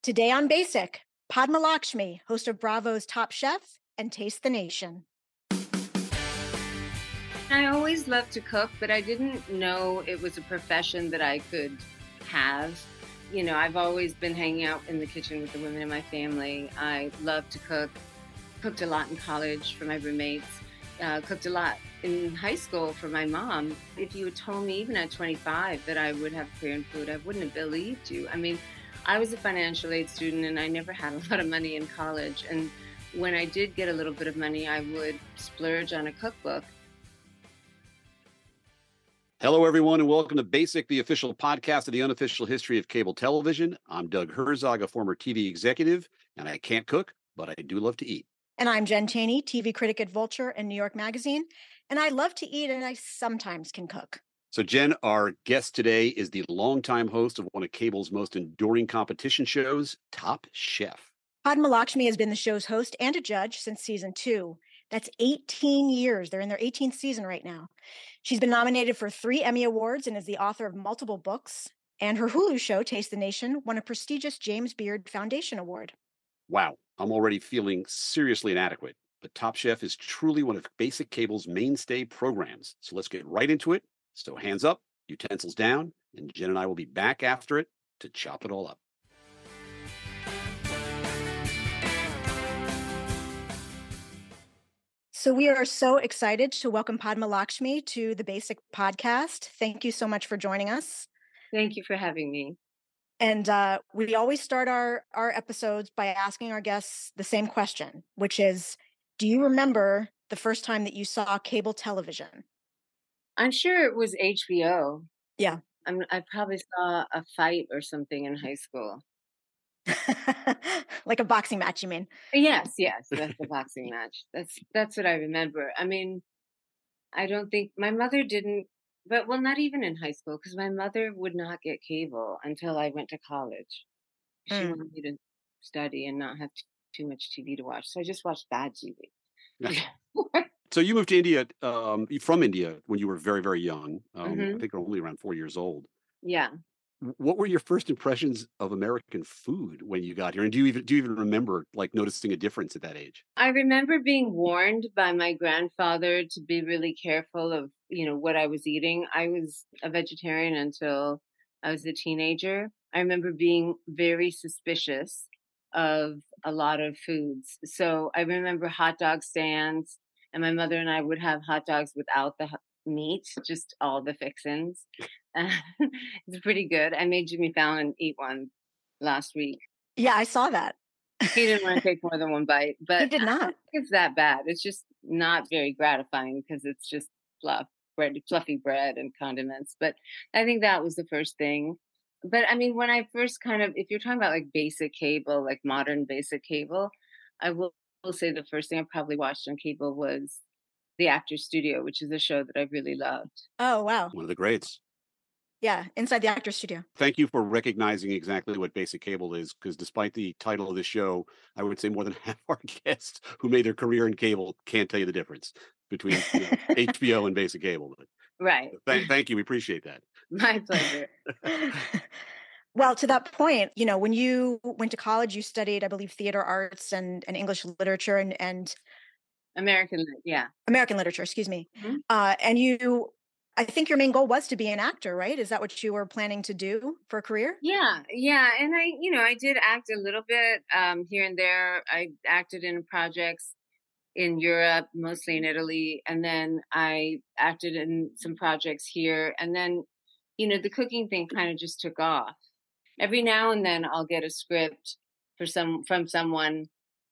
Today on Basic, Padma Lakshmi, host of Bravo's Top Chef and Taste the Nation. I always loved to cook, but I didn't know it was a profession that I could have. You know, I've always been hanging out in the kitchen with the women in my family. I love to cook, cooked a lot in college for my roommates, uh, cooked a lot in high school for my mom. If you had told me, even at 25, that I would have career in food, I wouldn't have believed you. I mean, I was a financial aid student and I never had a lot of money in college. And when I did get a little bit of money, I would splurge on a cookbook. Hello, everyone, and welcome to Basic, the official podcast of the unofficial history of cable television. I'm Doug Herzog, a former TV executive, and I can't cook, but I do love to eat. And I'm Jen Chaney, TV critic at Vulture and New York Magazine. And I love to eat and I sometimes can cook. So, Jen, our guest today is the longtime host of one of cable's most enduring competition shows, Top Chef. Padma Lakshmi has been the show's host and a judge since season two. That's 18 years. They're in their 18th season right now. She's been nominated for three Emmy Awards and is the author of multiple books. And her Hulu show, Taste the Nation, won a prestigious James Beard Foundation Award. Wow, I'm already feeling seriously inadequate. But Top Chef is truly one of Basic Cable's mainstay programs. So let's get right into it. So hands up, utensils down, and Jen and I will be back after it to chop it all up. So we are so excited to welcome Padma Lakshmi to the Basic Podcast. Thank you so much for joining us. Thank you for having me. And uh, we always start our our episodes by asking our guests the same question, which is, do you remember the first time that you saw cable television? I'm sure it was HBO. Yeah. I'm, I probably saw a fight or something in high school. like a boxing match, you mean? Yes, yes, that's a boxing match. That's that's what I remember. I mean, I don't think my mother didn't, but well, not even in high school because my mother would not get cable until I went to college. She Mm. wanted me to study and not have t- too much TV to watch, so I just watched bad TV. So you moved to India um, from India when you were very, very young. Um, I Mhm. think only around four years old. yeah. What were your first impressions of American food when you got here? And do you even do you even remember like noticing a difference at that age? I remember being warned by my grandfather to be really careful of, you know, what I was eating. I was a vegetarian until I was a teenager. I remember being very suspicious of a lot of foods. So I remember hot dog stands, and my mother and I would have hot dogs without the meat, just all the fixins. it's pretty good. I made Jimmy Fallon eat one last week. Yeah, I saw that. He didn't want to take more than one bite, but He did not. it's that bad. It's just not very gratifying because it's just fluff, bread, fluffy bread and condiments. But I think that was the first thing. But I mean, when I first kind of, if you're talking about like basic cable, like modern basic cable, I will, will say the first thing I probably watched on cable was The Actors Studio, which is a show that I really loved. Oh, wow. One of the greats. Yeah, inside the actor studio. Thank you for recognizing exactly what basic cable is, because despite the title of the show, I would say more than half our guests who made their career in cable can't tell you the difference between you know, HBO and basic cable. Right. th- thank you, we appreciate that. My pleasure. Well, to that point, you know, when you went to college, you studied, I believe, theater arts and, and English literature and, and American, yeah. American literature, excuse me. Mhm. Uh, and you, I think your main goal was to be an actor, right? Is that what you were planning to do for a career? Yeah, yeah, and I, you know, I did act a little bit um, here and there. I acted in projects in Europe, mostly in Italy, and then I acted in some projects here. And then, you know, the cooking thing kind of just took off. Every now and then, I'll get a script for some from someone,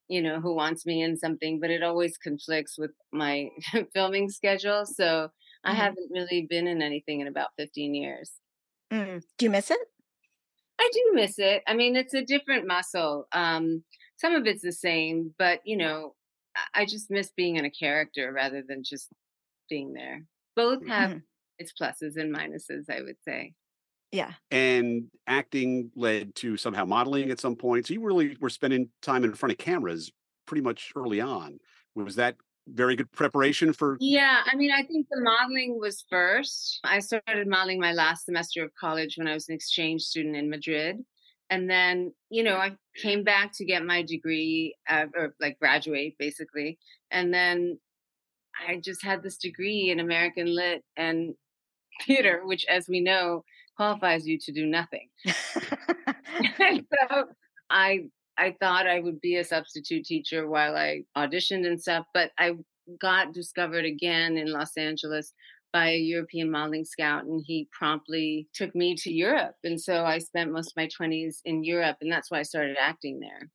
you know, who wants me in something, but it always conflicts with my filming schedule. So I Mhm. haven't really been in anything in about 15 years. Mm. Do you miss it? I do miss it. I mean, it's a different muscle. Um, some of it's the same, but you know, I- I just miss being in a character rather than just being there. Both have Mhm. its pluses and minuses, I would say. Yeah. And acting led to somehow modeling at some point. So you really were spending time in front of cameras pretty much early on. Was that very good preparation for? Yeah, I mean, I think the modeling was first. I started modeling my last semester of college when I was an exchange student in Madrid. And then, you know, I came back to get my degree, uh, or like graduate basically. And then I just had this degree in American Lit and theater, which, as we know, qualifies you to do nothing. so I I thought I would be a substitute teacher while I auditioned and stuff, but I got discovered again in Los Angeles by a European modeling scout and he promptly took me to Europe. And so I spent most of my 20s in Europe and that's why I started acting there.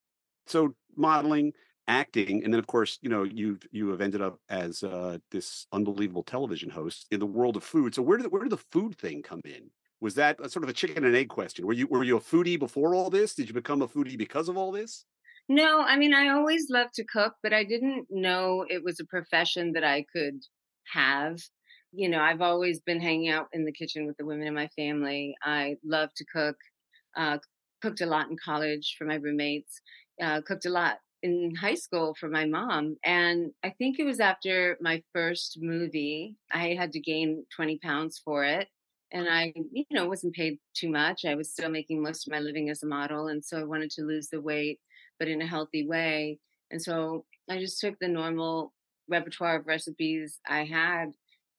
So modeling, acting, and then of course, you know, you've you have ended up as uh, this unbelievable television host in the world of food. So where did where did the food thing come in? Was that a sort of a chicken and egg question? Were you were you a foodie before all this? Did you become a foodie because of all this? No, I mean, I always loved to cook, but I didn't know it was a profession that I could have. You know, I've always been hanging out in the kitchen with the women in my family. I love to cook, uh, cooked a lot in college for my roommates, uh, cooked a lot in high school for my mom. And I think it was after my first movie, I had to gain 20 pounds for it. And I, you know, wasn't paid too much. I was still making most of my living as a model. And so I wanted to lose the weight but in a healthy way. And so I just took the normal repertoire of recipes I had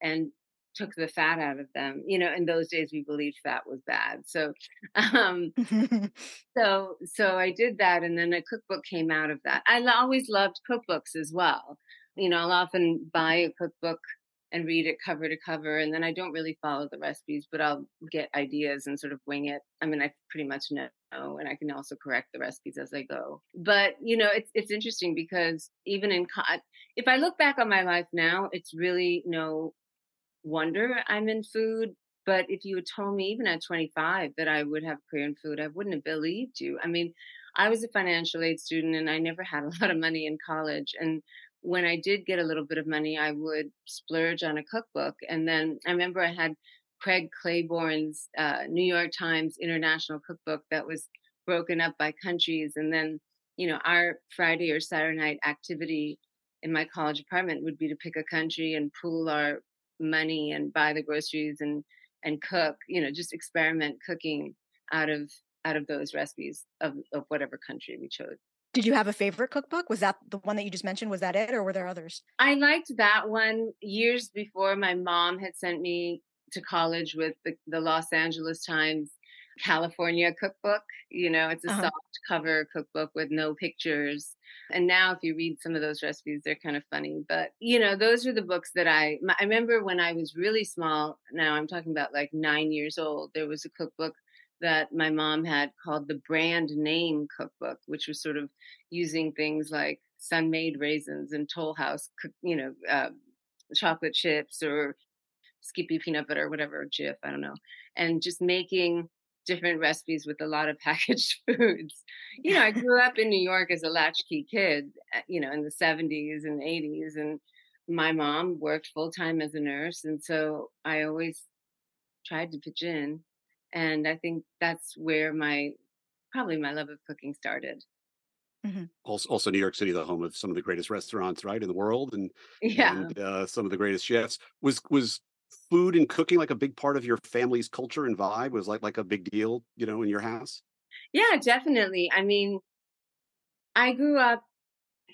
and took the fat out of them. You know, in those days we believed fat was bad. So um so so I did that and then a cookbook came out of that. I always loved cookbooks as well. You know, I'll often buy a cookbook and read it cover to cover and then I don't really follow the recipes, but I'll get ideas and sort of wing it. I mean, I pretty much know and I can also correct the recipes as I go. But, you know, it's it's interesting because even in if I look back on my life now, it's really no wonder I'm in food. But if you had told me even at 25 that I would have a career in food, I wouldn't have believed you. I mean, I was a financial aid student and I never had a lot of money in college. And when I did get a little bit of money, I would splurge on a cookbook. And then I remember I had Craig Claiborne's uh, New York Times International Cookbook that was broken up by countries. And then, you know, our Friday or Saturday night activity in my college apartment would be to pick a country and pool our money and buy the groceries and and cook. You know, just experiment cooking out of out of those recipes of, of whatever country we chose. Did you have a favorite cookbook? Was that the one that you just mentioned? Was that it, or were there others? I liked that one years before my mom had sent me to college with the, the Los Angeles Times California cookbook. You know, it's a Uh-huh. soft cover cookbook with no pictures. And now, if you read some of those recipes, they're kind of funny. But, you know, those are the books that I, I remember when I was really small. Now I'm talking about like nine years old. There was a cookbook that my mom had called the brand name cookbook, which was sort of using things like Sun-Maid raisins and Toll House, you know, uh, chocolate chips or Skippy peanut butter, whatever, Jif, I don't know, and just making different recipes with a lot of packaged foods. You know, I grew up in New York as a latchkey kid, uh, you know, in the 70s and 80s, and my mom worked full time as a nurse, and so I always tried to pitch in. And I think that's where my probably my love of cooking started. Mm-hmm. Also, also, New York City, the home of some of the greatest restaurants, right, in the world, and yeah, and uh, some of the greatest chefs. Was was food and cooking like a big part of your family's culture and vibe? Was like like a big deal, you know, in your house? Yeah, definitely. I mean, I grew up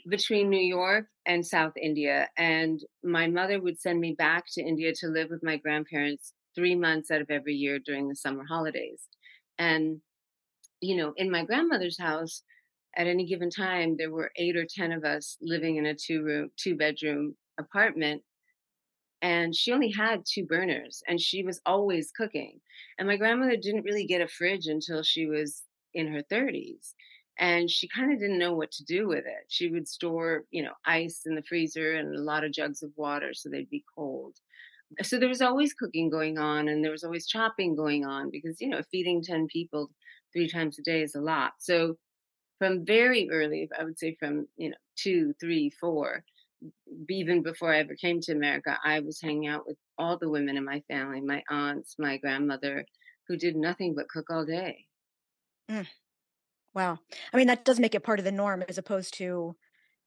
between New York and South India, and my mother would send me back to India to live with my grandparents three months out of every year during the summer holidays. And, you know, in my grandmother's house, at any given time, there were eight or 10 of us living in a two room, two bedroom apartment. And she only had two burners and she was always cooking. And my grandmother didn't really get a fridge until she was in her 30s. And she kind of didn't know what to do with it. She would store, you know, ice in the freezer and a lot of jugs of water so they'd be cold. So there was always cooking going on and there was always chopping going on because, you know, feeding 10 people three times a day is a lot. So from very early, I would say from, you know, two, three, four, even before I ever came to America, I was hanging out with all the women in my family, my aunts, my grandmother, who did nothing but cook all day. Mm. Wow. I mean, that does make it part of the norm as opposed to,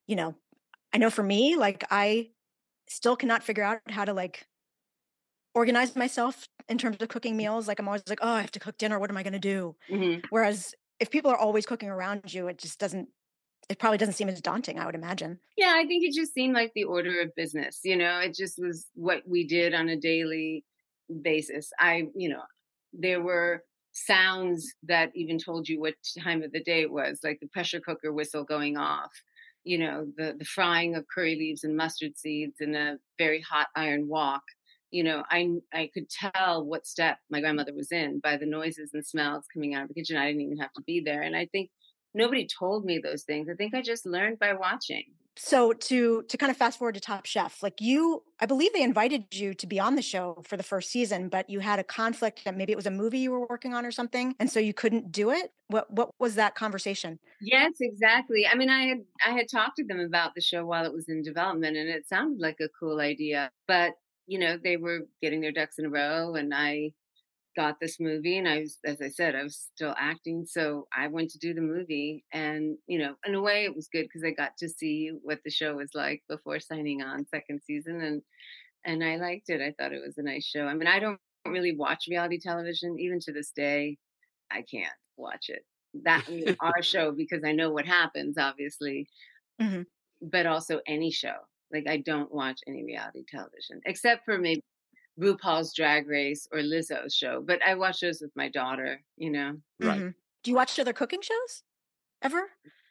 you know, I know for me, like I still cannot figure out how to like organize myself in terms of cooking meals. Like I'm always like, oh, I have to cook dinner. What am I going to do? Mm-hmm. Whereas if people are always cooking around you, it just doesn't. It probably doesn't seem as daunting. I would imagine. Yeah, I think it just seemed like the order of business. You know, it just was what we did on a daily basis. I, you know, there were sounds that even told you what time of the day it was, like the pressure cooker whistle going off, you know, the, the frying of curry leaves and mustard seeds in a very hot iron wok. You know, I I could tell what step my grandmother was in by the noises and smells coming out of the kitchen. I didn't even have to be there. And I think nobody told me those things. I think I just learned by watching so to to kind of fast forward to top chef like you i believe they invited you to be on the show for the first season but you had a conflict that maybe it was a movie you were working on or something and so you couldn't do it what what was that conversation yes exactly i mean i had i had talked to them about the show while it was in development and it sounded like a cool idea but you know they were getting their ducks in a row and i got this movie and I was as I said I was still acting so I went to do the movie and you know in a way it was good because I got to see what the show was like before signing on second season and and I liked it. I thought it was a nice show. I mean I don't really watch reality television even to this day I can't watch it. That our show because I know what happens obviously mm-hmm. but also any show like I don't watch any reality television except for maybe RuPaul's Drag Race or Lizzo's show, but I watch those with my daughter, you know. Right. Mm-hmm. Do you watch other cooking shows ever?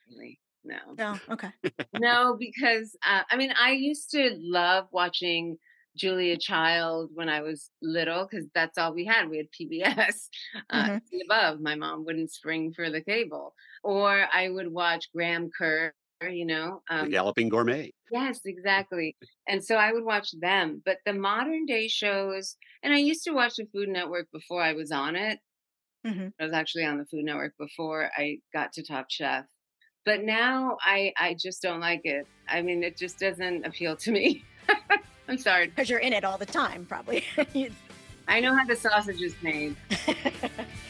Really? No. No. Okay. no, because uh, I mean, I used to love watching Julia Child when I was little because that's all we had. We had PBS. Uh, mm-hmm. above, my mom wouldn't spring for the cable, or I would watch Graham Kerr you know um, the galloping gourmet. Yes exactly and so i would watch them but the modern day shows and i used to watch the food network before i was on it. Mm-hmm. i was actually on the food network before i got to top chef but now i i just don't like it. I mean it just doesn't appeal to me. I'm sorry. Because you're in it all the time probably. I know how the sausage is made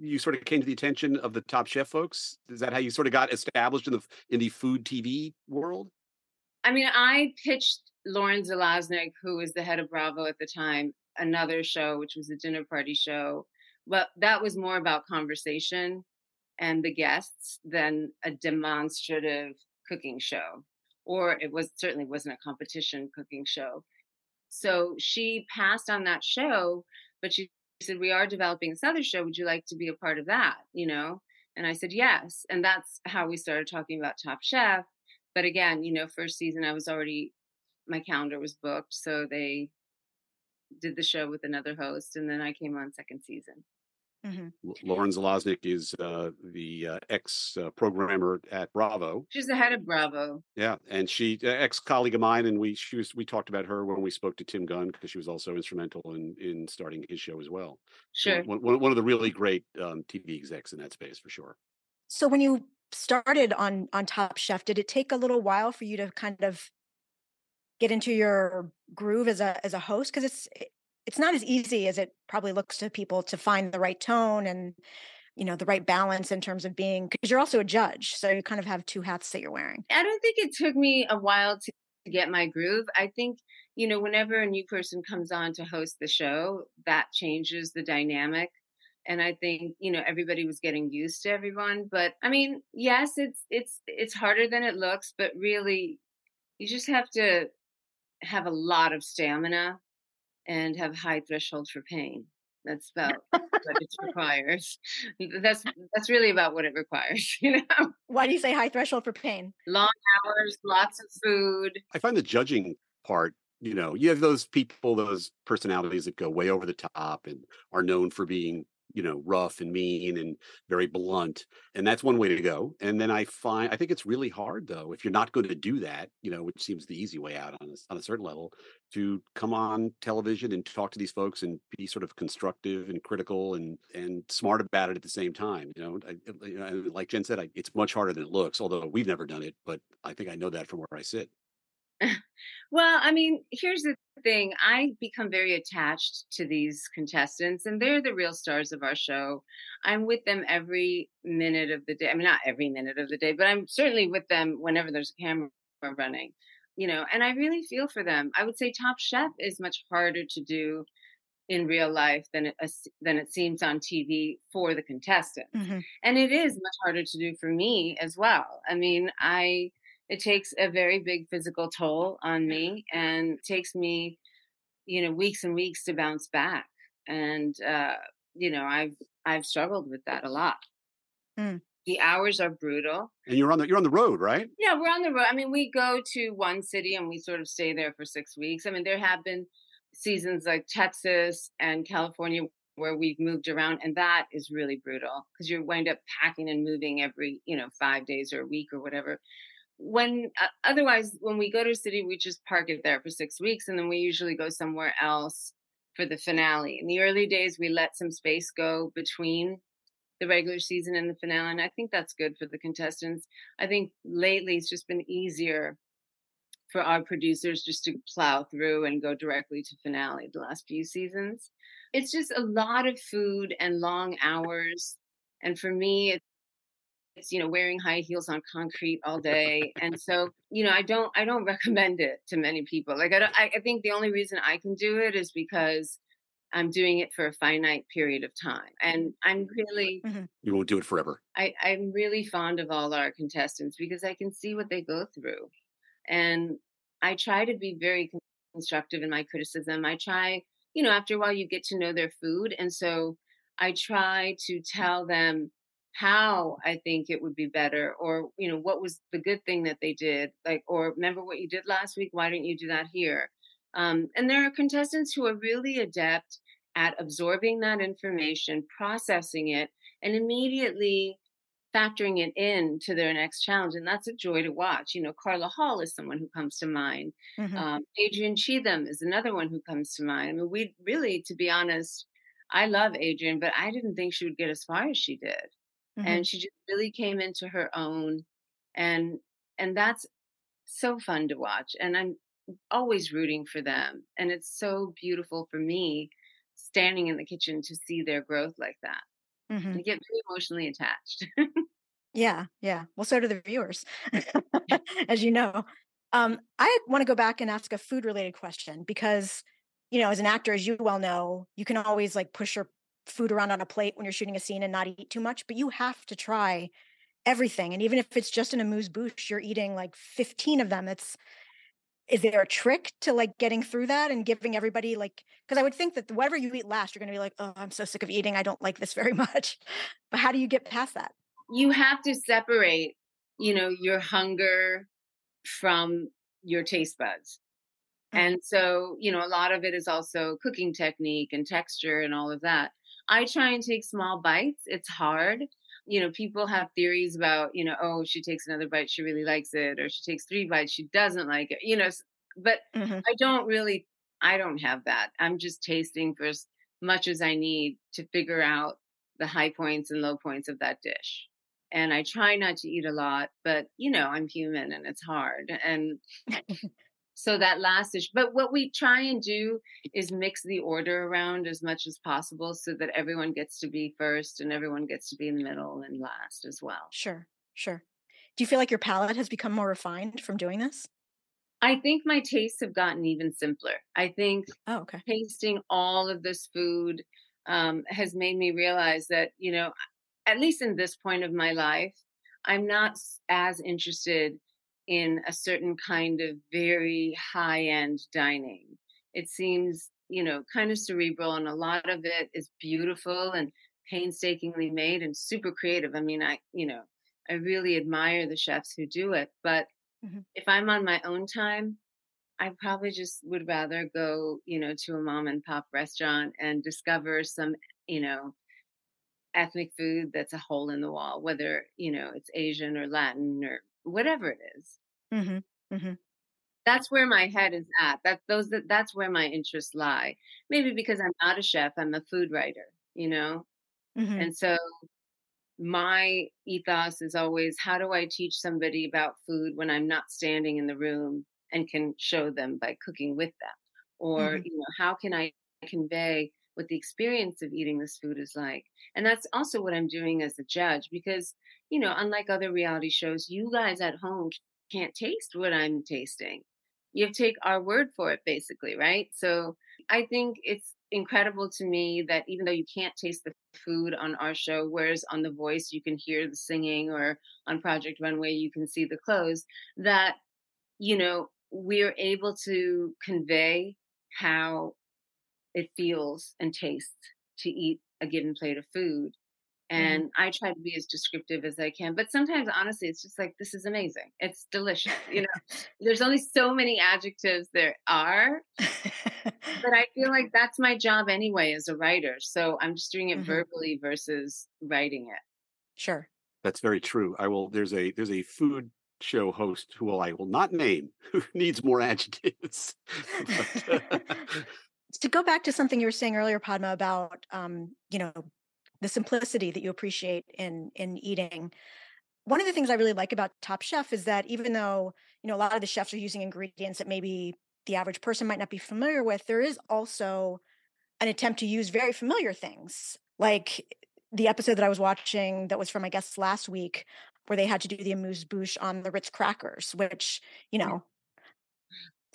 you sort of came to the attention of the Top Chef folks? Is that how you sort of got established in the in the food TV world? I mean, I pitched Lauren Zalaznick, who was the head of Bravo at the time, another show, which was a dinner party show. But that was more about conversation and the guests than a demonstrative cooking show. Or it was certainly wasn't a competition cooking show. So she passed on that show, but she said, We are developing this other show. Would you like to be a part of that? You know? And I said, Yes. And that's how we started talking about Top Chef. But again, you know, first season I was already my calendar was booked. So they did the show with another host and then I came on second season. Mm-hmm. Lauren Zalaznick is uh, the uh, ex uh, programmer at Bravo. She's the head of Bravo. Yeah, and she uh, ex colleague of mine, and we she was we talked about her when we spoke to Tim Gunn because she was also instrumental in in starting his show as well. Sure, one, one, one of the really great um, TV execs in that space for sure. So when you started on on Top Chef, did it take a little while for you to kind of get into your groove as a as a host? Because it's it's not as easy as it probably looks to people to find the right tone and you know the right balance in terms of being because you're also a judge so you kind of have two hats that you're wearing. I don't think it took me a while to get my groove. I think you know whenever a new person comes on to host the show that changes the dynamic and i think you know everybody was getting used to everyone but i mean yes it's it's it's harder than it looks but really you just have to have a lot of stamina and have high thresholds for pain. That's about what it requires. That's that's really about what it requires. You know. Why do you say high threshold for pain? Long hours, lots of food. I find the judging part. You know, you have those people, those personalities that go way over the top and are known for being you know rough and mean and very blunt and that's one way to go and then i find i think it's really hard though if you're not going to do that you know which seems the easy way out on a, on a certain level to come on television and talk to these folks and be sort of constructive and critical and and smart about it at the same time you know I, like jen said I, it's much harder than it looks although we've never done it but i think i know that from where i sit well, I mean, here's the thing I become very attached to these contestants, and they're the real stars of our show. I'm with them every minute of the day. I mean, not every minute of the day, but I'm certainly with them whenever there's a camera running, you know, and I really feel for them. I would say Top Chef is much harder to do in real life than it than it seems on TV for the contestants. Mm-hmm. And it is much harder to do for me as well. I mean, I it takes a very big physical toll on me and takes me you know weeks and weeks to bounce back. And uh you know i've i've struggled with that a lot. Mm. the hours are brutal. And you're on the you're on the road right? Yeah we're on the road. I mean we go to one city and we sort of stay there for six weeks. I mean there have been seasons like texas and california where we've moved around and that is really brutal because you wind up packing and moving every you know five days or a week or whatever when uh, otherwise when we go to a city we just park it there for six weeks and then we usually go somewhere else for the finale in the early days we let some space go between the regular season and the finale. And I think that's good for the contestants. I think lately it's just been easier for our producers just to plow through and go directly to finale the last few seasons. It's just a lot of food and long hours. And for me, it's it's you know wearing high heels on concrete all day and so you know i don't i don't recommend it to many people like i don't i, I think the only reason i can do it is because i'm doing it for a finite period of time and i'm really Mm-hmm. You won't do it forever. I, I'm really fond of all our contestants because I can see what they go through. And I try to be very constructive in my criticism. I try, you know, after a while, you get to know their food. And so I try to tell them how I think it would be better, or, you know, what was the good thing that they did. Like, or remember what you did last week? Why didn't you do that here? Um, and there are contestants who are really adept at absorbing that information, processing it, and immediately factoring it in to their next challenge. And that's a joy to watch. You know, Carla Hall is someone who comes to mind. Mhm. Um, Adrienne Cheatham is another one who comes to mind. I mean, we really, to be honest, I love Adrienne, but I didn't think she would get as far as she did. Mhm. And she just really came into her own. And and that's so fun to watch. And I'm always rooting for them. And it's so beautiful for me standing in the kitchen to see their growth like that. Mhm. I get very emotionally attached. Yeah, yeah. Well, so do the viewers, as you know. Um, I want to go back and ask a food related question because, you know, as an actor, as you well know, you can always like push your food around on a plate when you're shooting a scene and not eat too much, but you have to try everything. And even if it's just an amuse bouche, you're eating like 15 of them. It's, is there a trick to like getting through that and giving everybody like, because I would think that whatever you eat last, you're going to be like, oh, I'm so sick of eating. I don't like this very much. But how do you get past that? you have to separate, you know, your hunger from your taste buds. Mm. And so, you know, a lot of it is also cooking technique and texture and all of that. I try and take small bites. It's hard. You know, people have theories about, you know, oh, she takes another bite, she really likes it, or she takes three bites, she doesn't like it, you know, but Mhm. I don't really, I don't have that. I'm just tasting for as much as I need to figure out the high points and low points of that dish. And I try not to eat a lot, but you know, I'm human and it's hard. And so that last dish, but what we try and do is mix the order around as much as possible so that everyone gets to be first and everyone gets to be in the middle and last as well. Sure, sure. Do you feel like your palate has become more refined from doing this? I think my tastes have gotten even simpler. I think Oh, okay. tasting all of this food um, has made me realize that, you know, at least in this point of my life, I'm not as interested in a certain kind of very high end dining. It seems, you know, kind of cerebral, and a lot of it is beautiful and painstakingly made and super creative. I mean, I, you know, I really admire the chefs who do it, but Mhm. if I'm on my own time, I probably just would rather go, you know, to a mom and pop restaurant and discover some, you know, ethnic food that's a hole in the wall, whether, you know, it's Asian or Latin or whatever it is. Mm-hmm. Mm-hmm. That's where my head is at. That those that, that's where my interests lie. Maybe because I'm not a chef, I'm a food writer, you know? Mm-hmm. And so my ethos is always how do I teach somebody about food when I'm not standing in the room and can show them by cooking with them? Or, Mhm. you know, how can I convey what the experience of eating this food is like? And that's also what I'm doing as a judge because, you know, unlike other reality shows, you guys at home can't taste what I'm tasting. You take our word for it, basically, right? So I think it's incredible to me that even though you can't taste the food on our show, whereas on The Voice you can hear the singing, or on Project Runway you can see the clothes, that, you know, we're able to convey how it feels and tastes to eat a given plate of food. And I try to be as descriptive as I can. But sometimes, honestly, it's just like, this is amazing. It's delicious. You know, there's only so many adjectives there are but I feel like that's my job anyway as a writer. So I'm just doing it Mhm. verbally versus writing it. sure. That's very true. I will. There's a there's a food show host who will I will not name who needs more adjectives. But, uh, to go back to something you were saying earlier, Padma, about um, you know, the simplicity that you appreciate in in eating. One of the things I really like about Top Chef is that even though, you know, a lot of the chefs are using ingredients that maybe the average person might not be familiar with, there is also an attempt to use very familiar things. Like the episode that I was watching that was from I guess last week where they had to do the amuse bouche on the Ritz crackers, which, you know,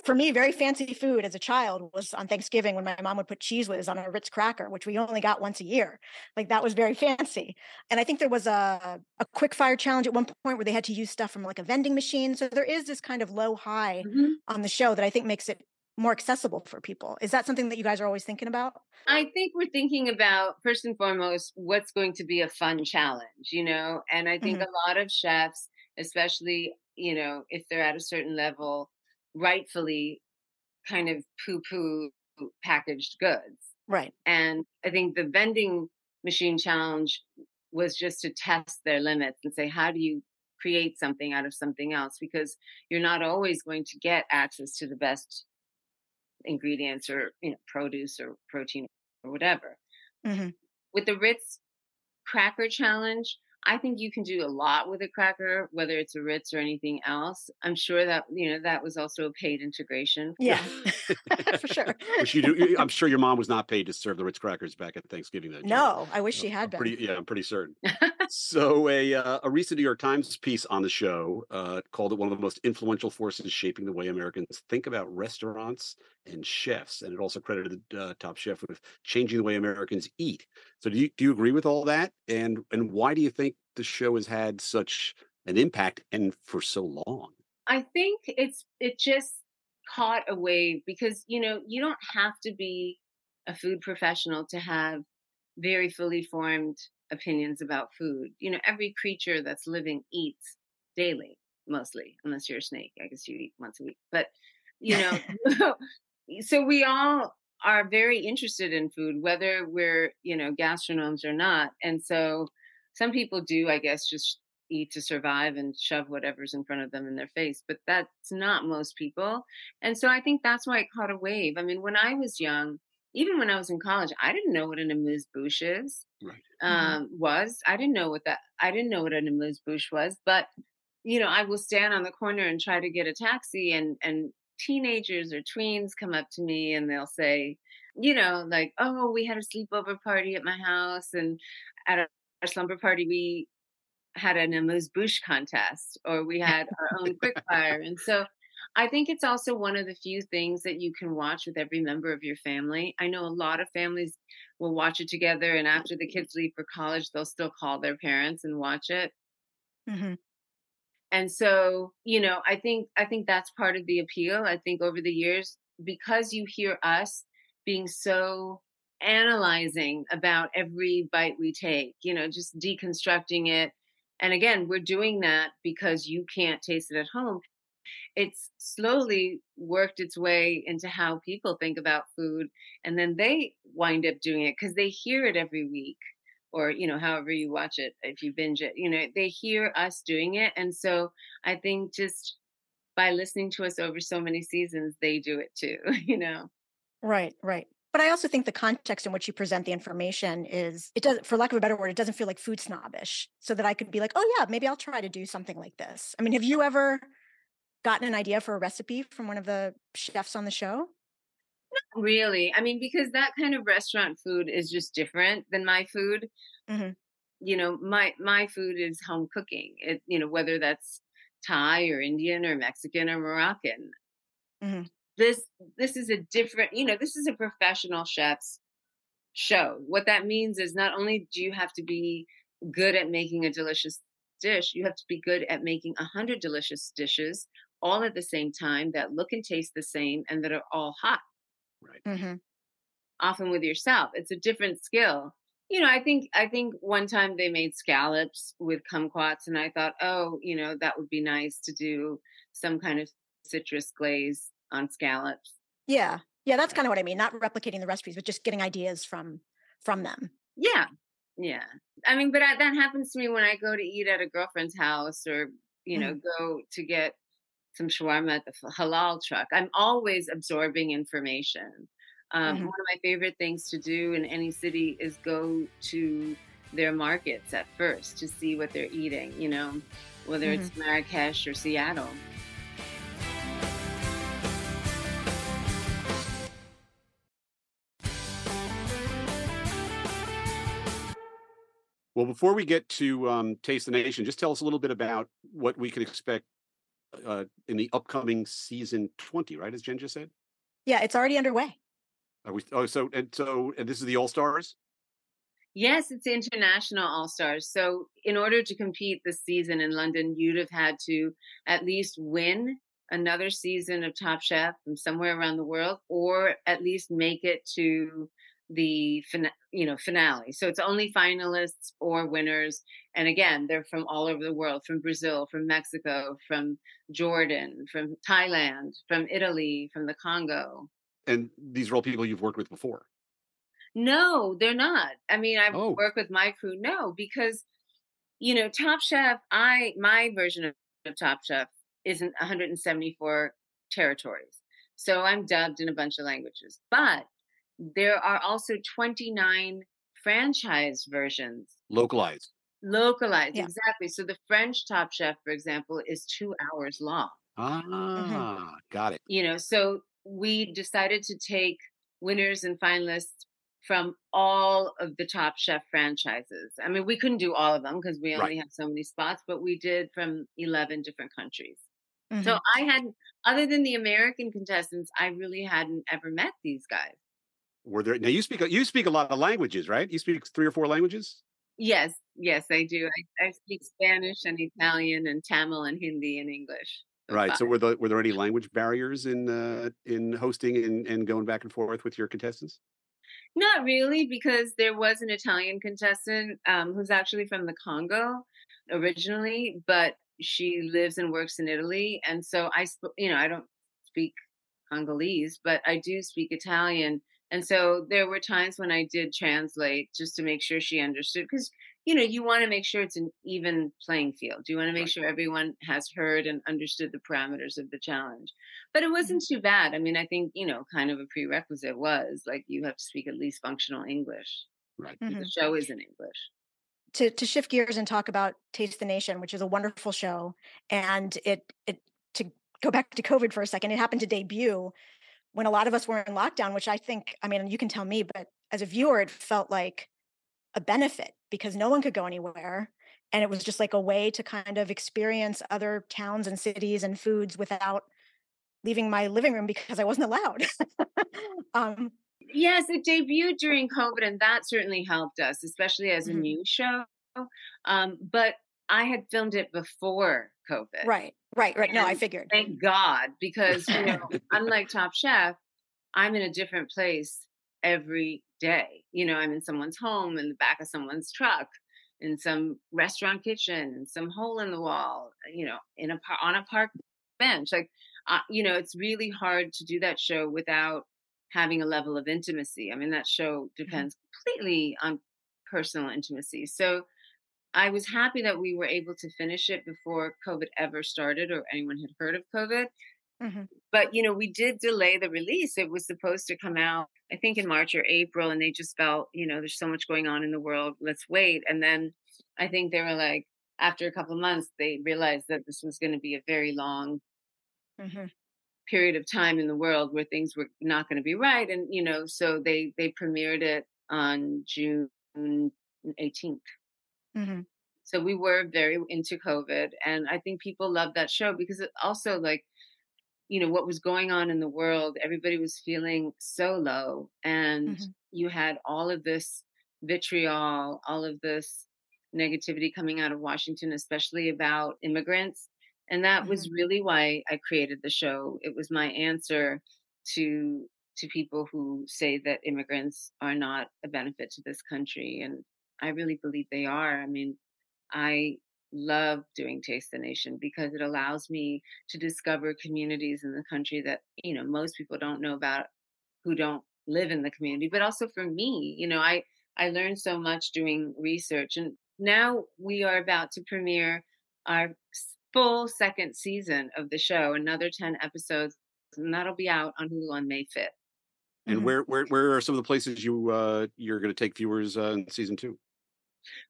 for me, very fancy food as a child was on Thanksgiving when my mom would put Cheez Whiz on a Ritz cracker, which we only got once a year. Like that was very fancy. And I think there was a, a quick fire challenge at one point where they had to use stuff from like a vending machine. So there is this kind of low high mm-hmm. on the show that I think makes it more accessible for people. Is that something that you guys are always thinking about? I think we're thinking about first and foremost what's going to be a fun challenge, you know, and I think mm-hmm. a lot of chefs, especially, you know, if they're at a certain level, rightfully kind of poo poo packaged goods. Right. And I think the vending machine challenge was just to test their limits and say, how do you create something out of something else? Because you're not always going to get access to the best ingredients or you know produce or protein or whatever. Mm-hmm. With the Ritz cracker challenge, I think you can do a lot with a cracker, whether it's a Ritz or anything else. I'm sure that you know that was also a paid integration. Yeah, for sure. Which you do. I'm sure your mom was not paid to serve the Ritz crackers back at Thanksgiving. That no, I wish she had I'm been. Pretty, yeah, I'm pretty certain. so a uh, a recent New York Times piece on the show uh, called it one of the most influential forces shaping the way Americans think about restaurants and chefs, and it also credited uh, Top Chef with changing the way Americans eat. So do you do you agree with all that? And and why do you think the show has had such an impact and for so long? I think it's it just caught a wave because you know you don't have to be a food professional to have very fully formed opinions about food. You know, every creature that's living eats daily, mostly, unless you're a snake. I guess you eat once a week. But you know, so we all are very interested in food, whether we're, you know, gastronomes or not. And so some people do, I guess, just eat to survive and shove whatever's in front of them in their face, but that's not most people. And so I think that's why it caught a wave. I mean, when I was young, even when I was in college, I didn't know what an amuse bouche is. Right. Mm-hmm. Um, mm-hmm. Was I didn't know what that I didn't know what an amuse bouche was, but you know, I will stand on the corner and try to get a taxi, and and teenagers or tweens come up to me and they'll say, you know, like, oh, we had a sleepover party at my house, and at our slumber party, we had an amuse bouche contest, or we had our own quickfire. And so I think it's also one of the few things that you can watch with every member of your family. I know a lot of families will watch it together, and after the kids leave for college, they'll still call their parents and watch it. Mm-hmm and so you know i think i think that's part of the appeal i think over the years because you hear us being so analyzing about every bite we take you know just deconstructing it and again we're doing that because you can't taste it at home it's slowly worked its way into how people think about food and then they wind up doing it because they hear it every week or you know however you watch it if you binge it you know they hear us doing it and so i think just by listening to us over so many seasons they do it too you know? Right right. But i also think the context in which you present the information is it does for lack of a better word it doesn't feel like food snobbish so that i could be like oh yeah maybe i'll try to do something like this. I mean have you ever gotten an idea for a recipe from one of the chefs on the show not really. I mean, because that kind of restaurant food is just different than my food. Mm-hmm. You know, my my food is home cooking. It you know whether that's Thai or Indian or Mexican or Moroccan. Mm-hmm. This this is a different. You know, this is a professional chef's show. What that means is not only do you have to be good at making a delicious dish, you have to be good at making a hundred delicious dishes all at the same time that look and taste the same and that are all hot. Right. Mm-hmm. Often with yourself, it's a different skill. You know, I think I think one time they made scallops with kumquats, and I thought, oh, you know, that would be nice to do some kind of citrus glaze on scallops. Yeah, yeah, that's kind of what I mean. Not replicating the recipes, but just getting ideas from from them. Yeah, yeah. I mean, but I, that happens to me when I go to eat at a girlfriend's house, or you know, mm. go to get some shawarma at the halal truck. I'm always absorbing information. Um, mm-hmm. One of my favorite things to do in any city is go to their markets at first to see what they're eating, you know, whether mm-hmm. it's Marrakesh or Seattle. Well, before we get to um, Taste the Nation, just tell us a little bit about what we can expect uh, in the upcoming season 20, right? As Jen just said? Yeah, it's already underway. Are we, oh, so, and so, and this is the All Stars? Yes, it's international All Stars. So, in order to compete this season in London, you'd have had to at least win another season of Top Chef from somewhere around the world, or at least make it to the you know finale. So it's only finalists or winners, and again, they're from all over the world: from Brazil, from Mexico, from Jordan, from Thailand, from Italy, from the Congo. And these are all people you've worked with before. No, they're not. I mean, I've oh. worked with my crew. No, because you know, Top Chef. I my version of Top Chef isn't 174 territories. So I'm dubbed in a bunch of languages. But there are also 29 franchise versions. Localized. Localized, yeah. exactly. So the French Top Chef, for example, is two hours long. Mm-hmm. Ah, mm-hmm. got it. You know, so we decided to take winners and finalists from all of the Top Chef franchises. I mean, we couldn't do all of them because we only right. have so many spots, but we did from 11 different countries. Mm-hmm. So I hadn't, other than the American contestants, I really hadn't ever met these guys were there now you speak you speak a lot of languages right you speak three or four languages yes yes i do. I, I speak spanish and italian and tamil and hindi and english right so were the were there any language barriers in uh in hosting and and going back and forth with your contestants? Not really because there was an italian contestant um who's actually from the congo originally but she lives and works in italy and so i sp- you know i don't speak congolese but i do speak italian and so there were times when I did translate just to make sure she understood because you know you want to make sure it's an even playing field. You want to make sure everyone has heard and understood the parameters of the challenge. But it wasn't mm-hmm. too bad. I mean, I think you know, kind of a prerequisite was like you have to speak at least functional English. Right. Mm-hmm. The show is in English. To to shift gears and talk about Taste the Nation, which is a wonderful show, and it it to go back to COVID for a second, it happened to debut when a lot of us were in lockdown, which I think, I mean, you can tell me, but as a viewer, it felt like a benefit because no one could go anywhere. And it was just like a way to kind of experience other towns and cities and foods without leaving my living room because I wasn't allowed. um, yes, it debuted during COVID, and that certainly helped us, especially as a mm-hmm. new show. Um, but I had filmed it before COVID. Right, right, right. And no, I figured. Thank God, because you know, unlike Top Chef, I'm in a different place every day. You know, I'm in someone's home, in the back of someone's truck, in some restaurant kitchen, in some hole in the wall. You know, in a on a park bench. Like, uh, you know, it's really hard to do that show without having a level of intimacy. I mean, that show mm-hmm. depends completely on personal intimacy. So I was happy that we were able to finish it before COVID ever started or anyone had heard of COVID. Mm-hmm. But, you know, we did delay the release. It was supposed to come out, I think, in March or April, and they just felt, you know, there's so much going on in the world. Let's wait. And then I think they were like, after a couple months, they realized that this was going to be a very long mm-hmm. period of time in the world where things were not going to be right. And, you know, so they they premiered it on June 18th. Mm-hmm. So we were very into COVID. And I think people loved that show because it also, like, you know, what was going on in the world, everybody was feeling so low. And mm-hmm. you had all of this vitriol, all of this negativity coming out of Washington, especially about immigrants. And that mm-hmm. was really why I created the show. It was my answer to to people who say that immigrants are not a benefit to this country and I really believe they are. I mean, I love doing Taste the Nation because it allows me to discover communities in the country that, you know, most people don't know about who don't live in the community, but also for me, you know, I I learned so much doing research and now we are about to premiere our full second season of the show, another 10 episodes, and that'll be out on Hulu on May 5th. And mm-hmm. where where where are some of the places you uh you're going to take viewers uh, in season 2?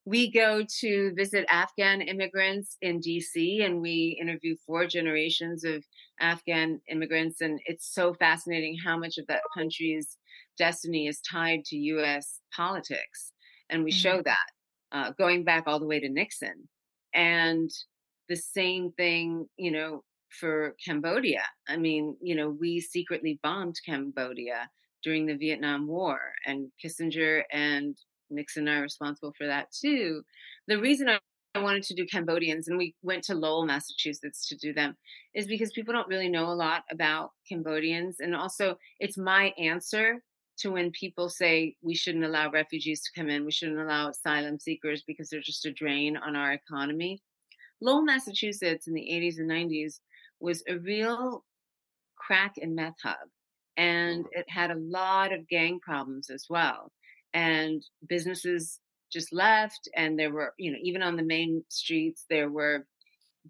We go to visit Afghan immigrants in DC and we interview four generations of Afghan immigrants. And it's so fascinating how much of that country's destiny is tied to US politics. And we mm-hmm. show that uh, going back all the way to Nixon. And the same thing, you know, for Cambodia. I mean, you know, we secretly bombed Cambodia during the Vietnam War, and Kissinger and Nixon and I are responsible for that too. The reason I I wanted to do Cambodians, and we went to Lowell, Massachusetts to do them, is because people don't really know a lot about Cambodians. And also, it's my answer to when people say we shouldn't allow refugees to come in, we shouldn't allow asylum seekers because they're just a drain on our economy. Lowell, Massachusetts in the 80s and 90s was a real crack and meth hub. And it had a lot of gang problems as well. And businesses just left. And there were, you know, even on the main streets, there were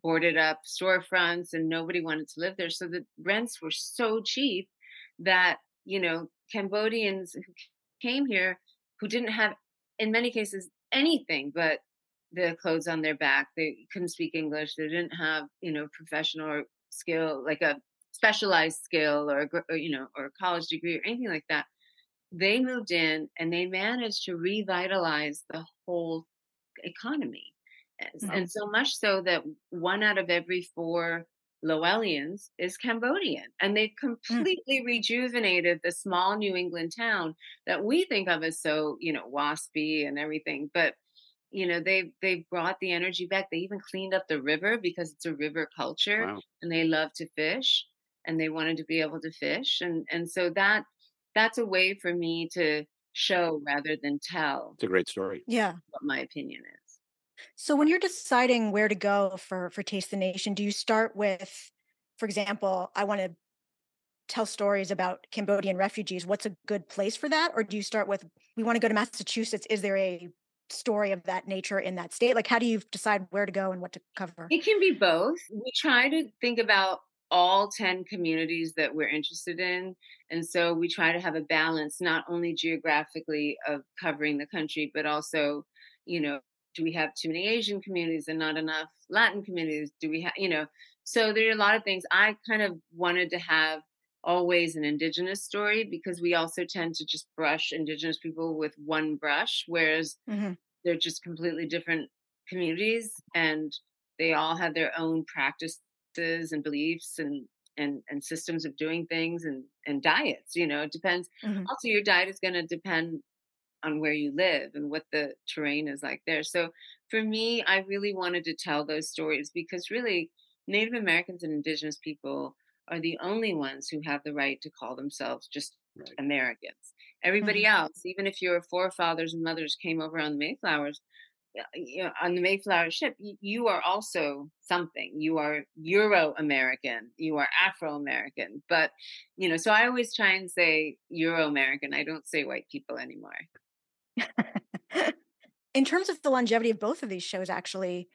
boarded up storefronts and nobody wanted to live there. So the rents were so cheap that, you know, Cambodians who came here who didn't have, in many cases, anything but the clothes on their back. They couldn't speak English. They didn't have, you know, professional skill, like a specialized skill or, or you know, or a college degree or anything like that. They moved in and they managed to revitalize the whole economy. Mm-hmm. And so much so that one out of every four Lowellians is Cambodian. And they've mm. completely mm. rejuvenated the small New England town that we think of as so, you know, waspy and everything. But you know they've they've brought the energy back they even cleaned up the river because it's a river culture wow. and they love to fish and they wanted to be able to fish and and so that that's a way for me to show rather than tell it's a great story yeah what my opinion is so when you're deciding where to go for for taste the nation do you start with for example i want to tell stories about cambodian refugees what's a good place for that or do you start with we want to go to massachusetts is there a story of that nature in that state? Like, how do you decide where to go and what to cover? It can be both. We try to think about all 10 communities that we're interested in. And so we try to have a balance, not only geographically of covering the country, but also, you know, do we have too many Asian communities and not enough Latin communities? Do we have, you know, so there are a lot of things. I kind of wanted to have always an indigenous story because we also tend to just brush indigenous people with one brush whereas mm-hmm. they're just completely different communities and they all have their own practices and beliefs and and and systems of doing things and and diets you know it depends mm-hmm. also your diet is going to depend on where you live and what the terrain is like there so for me i really wanted to tell those stories because really native americans and indigenous people are the only ones who have the right to call themselves just right. Americans. Everybody mm-hmm. else, even if your forefathers and mothers came over on the Mayflowers, Uh, you know, on the Mayflower ship, you are also something. You are Euro American. You are Afro American. But you know, so I always try and say Euro American. I don't say white people anymore. In terms of the longevity of both of these shows, actually,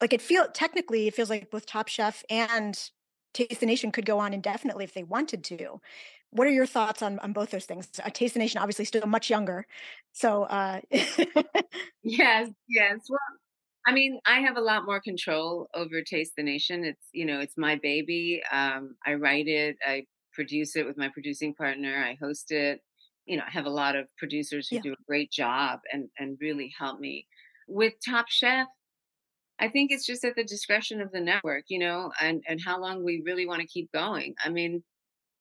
like it feel technically, it feels like both Top Chef and Taste the Nation could go on indefinitely if they wanted to. What are your thoughts on, on both those things? Uh, Taste the Nation, obviously, still much younger. So, uh... yes, yes. Well, I mean, I have a lot more control over Taste the Nation. It's, you know, it's my baby. Um, I write it, I produce it with my producing partner, I host it. You know, I have a lot of producers who yeah. do a great job and, and really help me. With Top Chef, I think it's just at the discretion of the network, you know, and, and how long we really want to keep going. I mean,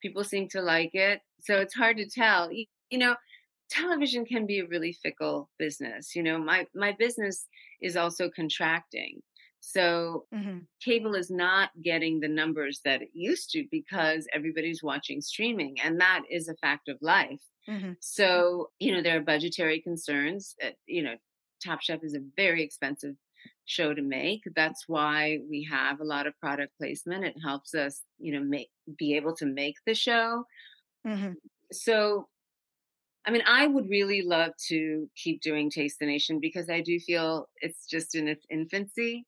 people seem to like it. So it's hard to tell. You, know, television can be a really fickle business. You know, my, my business is also contracting. So mm-hmm. cable is not getting the numbers that it used to because everybody's watching streaming, and that is a fact of life. Mm-hmm. So, you know, there are budgetary concerns. Uh, you know, Top Chef is a very expensive show to make. That's why we have a lot of product placement. It helps us, you know, make be able to make the show. Mm-hmm. So, I mean, I would really love to keep doing Taste the Nation because I do feel it's just in its infancy.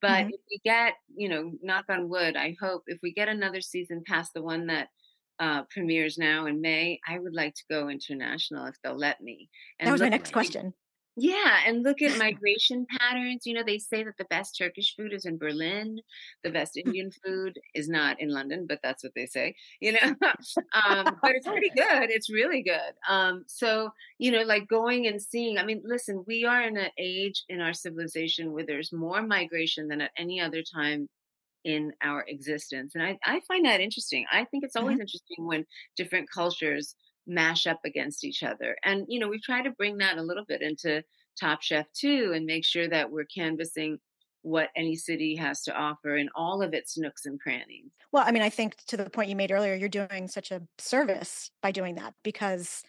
But mm-hmm. if we get, you know, knock on wood, I hope if we get another season past the one that uh, premieres now in May, I would like to go international if they'll let me. And that was my next question Yeah, and look at migration patterns. You know, they say that the best Turkish food is in Berlin. The best Indian food is not in London, but that's what they say. You know, um, but it's pretty good. It's really good. Um, so you know, like going and seeing. I mean, listen, we are in an age in our civilization where there's more migration than at any other time in our existence, and I, I find that interesting. I think it's always mm-hmm. interesting when different cultures mash up against each other. And, you know, we try to bring that a little bit into Top Chef too and make sure that we're canvassing what any city has to offer in all of its nooks and crannies. Well, I mean, I think to the point you made earlier, you're doing such a service by doing that because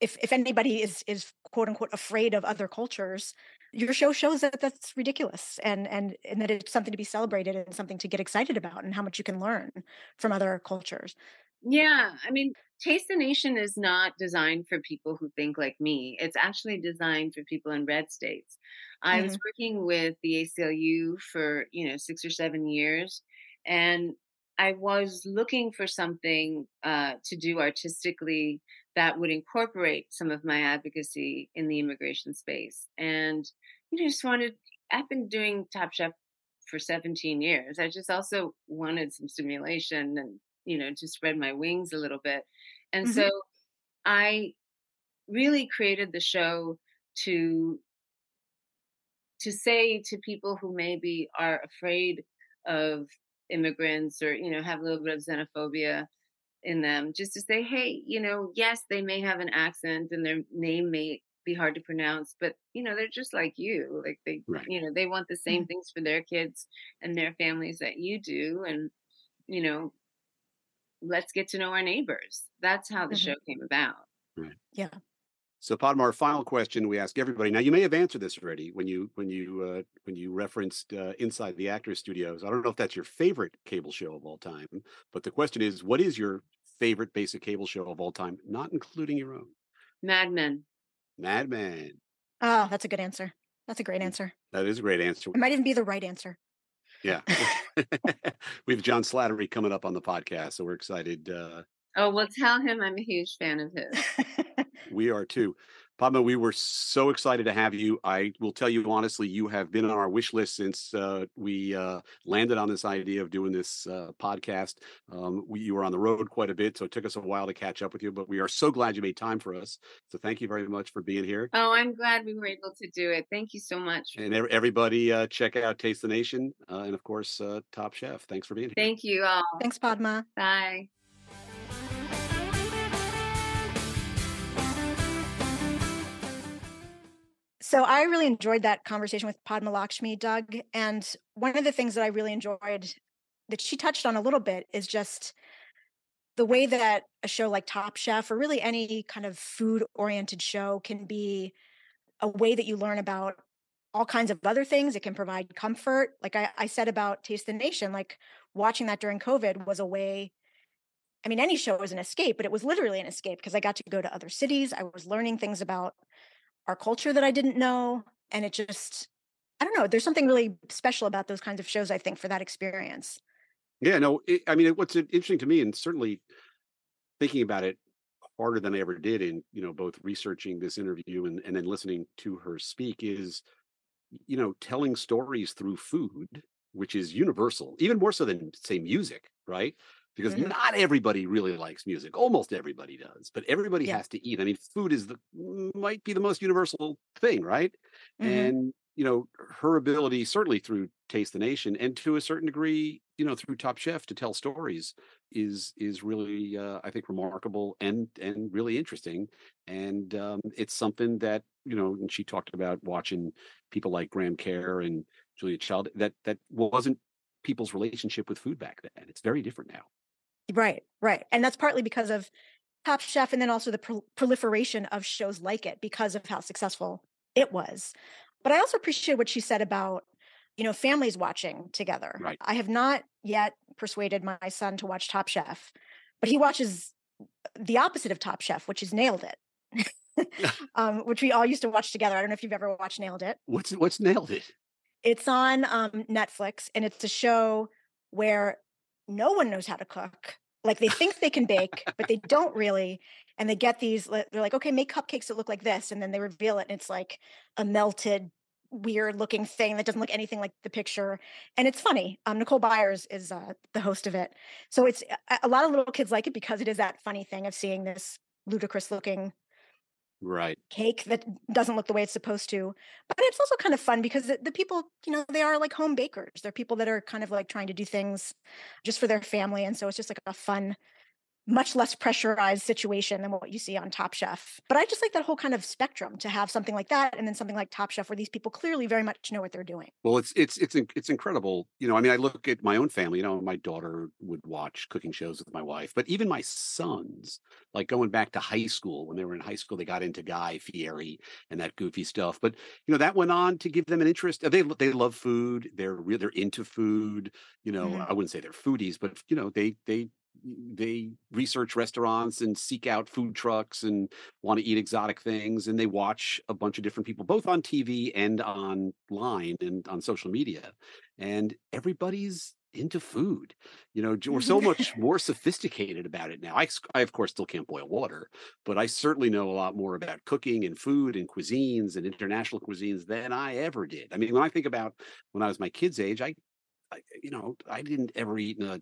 if if anybody is is quote unquote afraid of other cultures, your show shows that that's ridiculous and and and that it's something to be celebrated and something to get excited about and how much you can learn from other cultures. Yeah, I mean, Taste the Nation is not designed for people who think like me. It's actually designed for people in red states. I mm-hmm. was working with the ACLU for, you know, 6 or 7 years and I was looking for something uh, to do artistically that would incorporate some of my advocacy in the immigration space. And you know, just wanted I've been doing Top Chef for 17 years. I just also wanted some stimulation and you know, to spread my wings a little bit. And mm-hmm. so I really created the show to to say to people who maybe are afraid of immigrants or you know have a little bit of xenophobia in them just to say hey you know yes they may have an accent and their name may be hard to pronounce but you know they're just like you like they right. you know they want the same mm-hmm. things for their kids and their families that you do and you know let's get to know our neighbors. That's how the mm-hmm. show came about. Right. Yeah. So Padma, our final question we ask everybody. Now you may have answered this already when you when you uh, when you referenced uh, Inside the Actors Studios. I don't know if that's your favorite cable show of all time, but the question is, what is your favorite basic cable show of all time, not including your own? Mad Men. Mad Men. Oh, that's a good answer. That's a great mm, answer. That is a great answer. It might even be the right answer. Yeah. we have John Slattery coming up on the podcast, so we're excited. Uh, oh, well, tell him I'm a huge fan of his. we are too. Padma, we were so excited to have you. I will tell you honestly, you have been on our wish list since uh, we uh, landed on this idea of doing this uh, podcast. Um, we, you were on the road quite a bit, so it took us a while to catch up with you, but we are so glad you made time for us. So thank you very much for being here. Oh, I'm glad we were able to do it. Thank you so much. And everybody, uh, check out Taste the Nation uh, and, of course, uh, Top Chef. Thanks for being here. Thank you all. Thanks, Padma. Bye. So I really enjoyed that conversation with Padma Lakshmi, Doug. And one of the things that I really enjoyed that she touched on a little bit is just the way that a show like Top Chef or really any kind of food oriented show can be a way that you learn about all kinds of other things. It can provide comfort. Like I, I said about Taste the Nation, like watching that during COVID was a way. I mean, any show was an escape, but it was literally an escape because I got to go to other cities. I was learning things about our culture that I didn't know. And it just, I don't know, there's something really special about those kinds of shows, I think, for that experience. Yeah, no, it, I mean, what's interesting to me, and certainly thinking about it harder than I ever did in, you know, both researching this interview and, and then listening to her speak is, you know, telling stories through food, which is universal, even more so than, say, music, right? Because mm-hmm. not everybody really likes music. Almost everybody does, but everybody yeah. has to eat. I mean, food is the might be the most universal thing, right? Mm-hmm. And you know, her ability certainly through Taste the Nation and to a certain degree, you know, through Top Chef to tell stories is is really uh, I think remarkable and and really interesting. And um, it's something that you know, and she talked about watching people like Graham Kerr and Julia Child that that wasn't people's relationship with food back then. It's very different now. Right, right. And that's partly because of Top Chef and then also the pro- proliferation of shows like it because of how successful it was. But I also appreciate what she said about, you know, families watching together. Right. I have not yet persuaded my son to watch Top Chef, but he watches the opposite of Top Chef, which is Nailed It. um, which we all used to watch together. I don't know if you've ever watched Nailed It. What's what's Nailed It? It's on um, Netflix, and it's a show where no one knows how to cook like they think they can bake, but they don't really. And they get these, they're like, okay, make cupcakes that look like this. And then they reveal it and it's like a melted, weird looking thing that doesn't look anything like the picture. And it's funny. Um, Nicole Byers is uh, the host of it. So it's a lot of little kids like it because it is that funny thing of seeing this ludicrous looking right. cake that doesn't look the way it's supposed to but it's also kind of fun because the, the, people you know they are like home bakers. They're people that are kind of like trying to do things just for their family and so it's just like a fun much less pressurized situation than what you see on Top Chef. But I just like that whole kind of spectrum to have something like that and then something like Top Chef where these people clearly very much know what they're doing. Well, it's it's it's it's incredible. You know, I mean, I look at my own family, you know, my daughter would watch cooking shows with my wife, but even my sons, like going back to high school, when they were in high school, they got into Guy Fieri and that goofy stuff. But you know, that went on to give them an interest. They they love food. They're they're into food. You know, mm-hmm. I wouldn't say they're foodies, but you know, they they they research restaurants and seek out food trucks and want to eat exotic things and they watch a bunch of different people both on TV and online and on social media and everybody's into food you know we're so much more sophisticated about it now. I, I of course still can't boil water but i certainly know a lot more about cooking and food and cuisines and international cuisines than i ever did. I mean when i think about when i was my kids age i I, you know, I didn't ever eat in a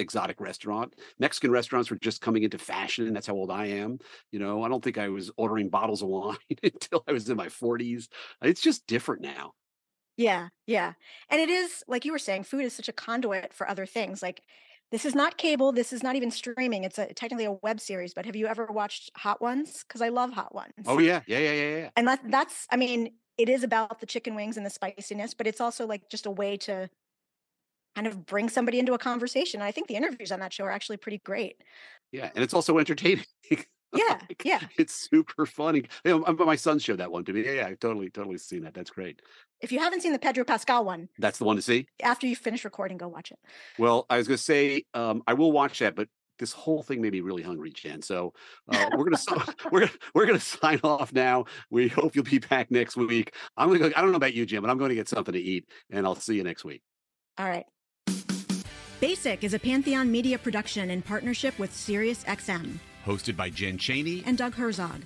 exotic restaurant. Mexican restaurants were just coming into fashion, and that's how old I am. You know, I don't think I was ordering bottles of wine until I was in my 40s. It's just different now. Yeah, yeah. And it is, like you were saying, food is such a conduit for other things. Like, this is not cable. This is not even streaming. It's a technically a web series. But have you ever watched Hot Ones? Because I love Hot oh, Ones. Oh yeah, yeah, yeah, yeah, yeah. And that that's, I mean, it is about the chicken wings and the spiciness, but it's also like just a way to kind of bring somebody into a conversation. I think the interviews on that show are actually pretty great. Yeah, and it's also entertaining. yeah, like, yeah. It's super funny. You know, my son showed that one to me. Yeah, yeah, I've totally, totally seen that. That's great. If you haven't seen the Pedro Pascal one, that's the one to see. After you finish recording, go watch it. Well, I was going to say um, I will watch that, but this whole thing made me really hungry, Jen. So uh, we're gonna we're we're gonna sign off now. We hope you'll be back next week. I'm gonna go. I don't know about you, Jim, but I'm going to get something to eat, and I'll see you next week. All right. Basic is a Pantheon media production in partnership with SiriusXM. Hosted by Jen Chaney and Doug Herzog.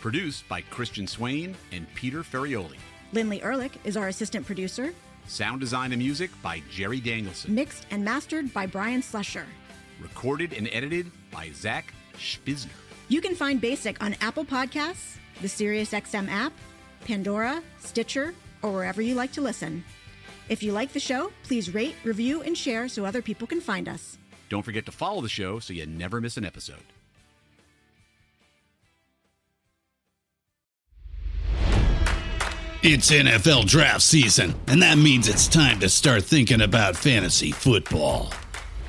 Produced by Christian Swain and Peter Ferrioli. Lindley Ehrlich is our assistant producer. Sound design and music by Jerry Danielson. Mixed and mastered by Brian Slusher. Recorded and edited by Zach Spizner. You can find Basic on Apple Podcasts, the SiriusXM app, Pandora, Stitcher, or wherever you like to listen. If you like the show, please rate, review, and share so other people can find us. Don't forget to follow the show so you never miss an episode. It's NFL draft season, and that means it's time to start thinking about fantasy football.